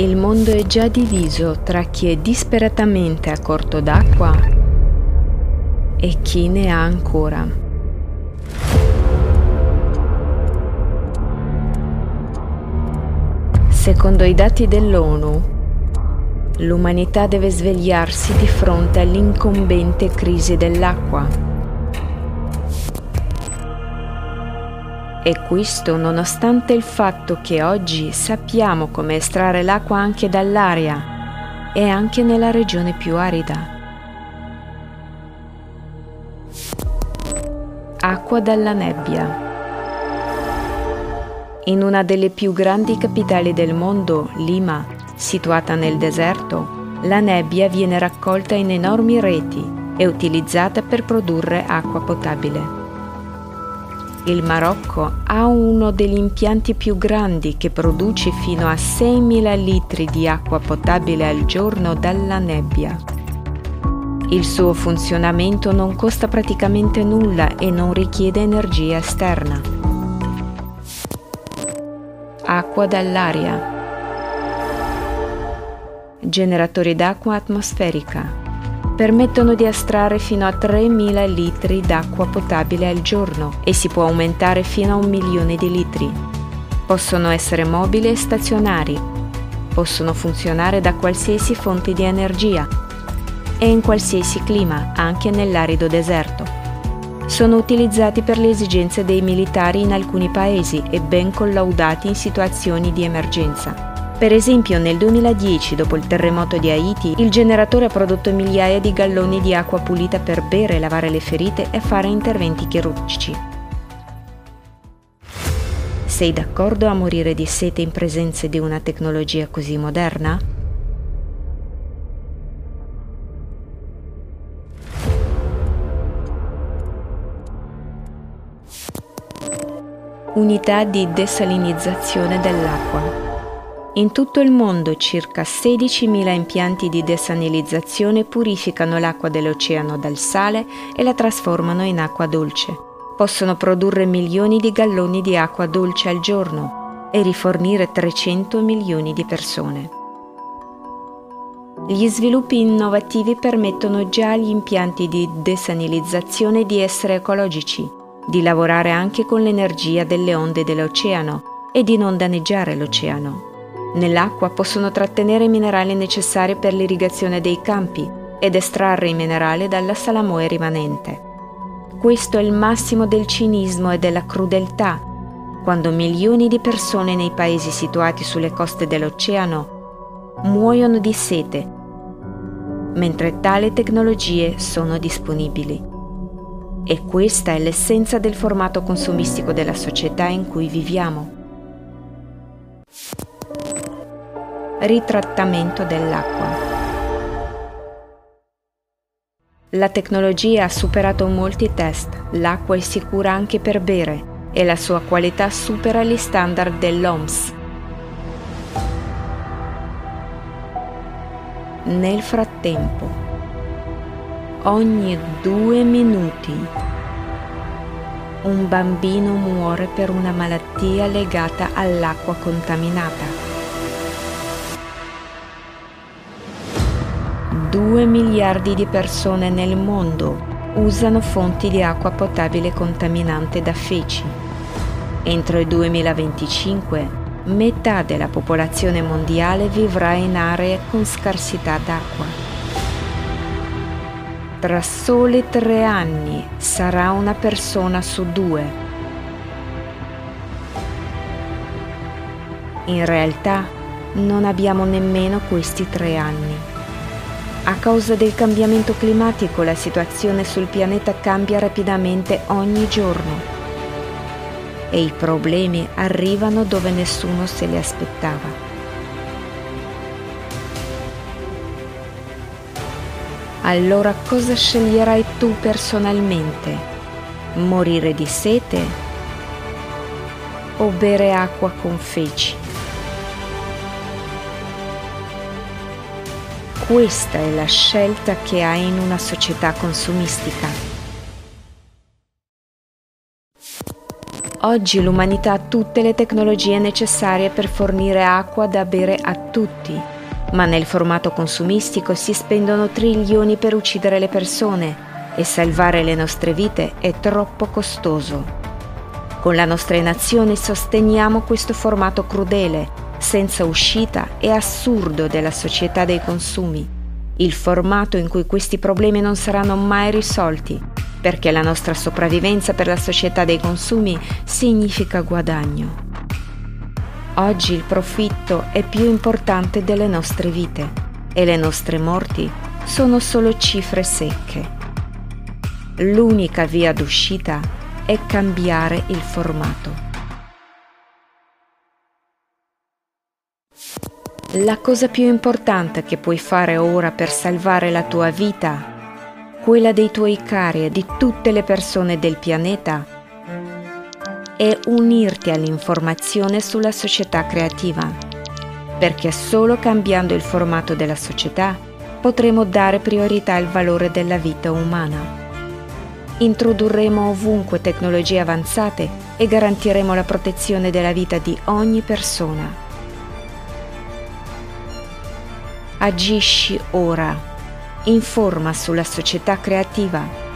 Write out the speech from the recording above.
Il mondo è già diviso tra chi è disperatamente a corto d'acqua e chi ne ha ancora. Secondo i dati dell'ONU, l'umanità deve svegliarsi di fronte all'incombente crisi dell'acqua E questo nonostante il fatto che oggi sappiamo come estrarre l'acqua anche dall'aria e anche nella regione più arida. Acqua dalla nebbia. In una delle più grandi capitali del mondo, Lima, situata nel deserto, la nebbia viene raccolta in enormi reti e utilizzata per produrre acqua potabile. Il Marocco ha uno degli impianti più grandi che produce fino a 6.000 litri di acqua potabile al giorno dalla nebbia. Il suo funzionamento non costa praticamente nulla e non richiede energia esterna. Acqua dall'aria. Generatori d'acqua atmosferica permettono di estrarre fino a 3.000 litri d'acqua potabile al giorno e si può aumentare fino a un milione di litri. Possono essere mobili e stazionari. Possono funzionare da qualsiasi fonte di energia e in qualsiasi clima, anche nell'arido deserto. Sono utilizzati per le esigenze dei militari in alcuni paesi e ben collaudati in situazioni di emergenza. Per esempio nel 2010, dopo il terremoto di Haiti, il generatore ha prodotto migliaia di galloni di acqua pulita per bere, lavare le ferite e fare interventi chirurgici. Sei d'accordo a morire di sete in presenza di una tecnologia così moderna? Unità di desalinizzazione dell'acqua. In tutto il mondo circa 16.000 impianti di desanilizzazione purificano l'acqua dell'oceano dal sale e la trasformano in acqua dolce. Possono produrre milioni di galloni di acqua dolce al giorno e rifornire 300 milioni di persone. Gli sviluppi innovativi permettono già agli impianti di desanilizzazione di essere ecologici, di lavorare anche con l'energia delle onde dell'oceano e di non danneggiare l'oceano. Nell'acqua possono trattenere i minerali necessari per l'irrigazione dei campi ed estrarre i minerali dalla salamoe rimanente. Questo è il massimo del cinismo e della crudeltà, quando milioni di persone nei paesi situati sulle coste dell'oceano muoiono di sete, mentre tali tecnologie sono disponibili. E questa è l'essenza del formato consumistico della società in cui viviamo. Ritrattamento dell'acqua. La tecnologia ha superato molti test, l'acqua è sicura anche per bere e la sua qualità supera gli standard dell'OMS. Nel frattempo, ogni due minuti un bambino muore per una malattia legata all'acqua contaminata. 2 miliardi di persone nel mondo usano fonti di acqua potabile contaminante da feci. Entro il 2025 metà della popolazione mondiale vivrà in aree con scarsità d'acqua. Tra soli tre anni sarà una persona su due. In realtà non abbiamo nemmeno questi tre anni. A causa del cambiamento climatico la situazione sul pianeta cambia rapidamente ogni giorno e i problemi arrivano dove nessuno se li aspettava. Allora cosa sceglierai tu personalmente? Morire di sete o bere acqua con feci? Questa è la scelta che hai in una società consumistica. Oggi l'umanità ha tutte le tecnologie necessarie per fornire acqua da bere a tutti, ma nel formato consumistico si spendono trilioni per uccidere le persone e salvare le nostre vite è troppo costoso. Con la nostra nazione sosteniamo questo formato crudele, senza uscita e assurdo della società dei consumi, il formato in cui questi problemi non saranno mai risolti perché la nostra sopravvivenza per la società dei consumi significa guadagno. Oggi il profitto è più importante delle nostre vite e le nostre morti sono solo cifre secche. L'unica via d'uscita è cambiare il formato. La cosa più importante che puoi fare ora per salvare la tua vita quella dei tuoi cari e di tutte le persone del pianeta, è unirti all'informazione sulla società creativa, perché solo cambiando il formato della società potremo dare priorità al valore della vita umana. Introdurremo ovunque tecnologie avanzate e garantiremo la protezione della vita di ogni persona. Agisci ora. Informa sulla società creativa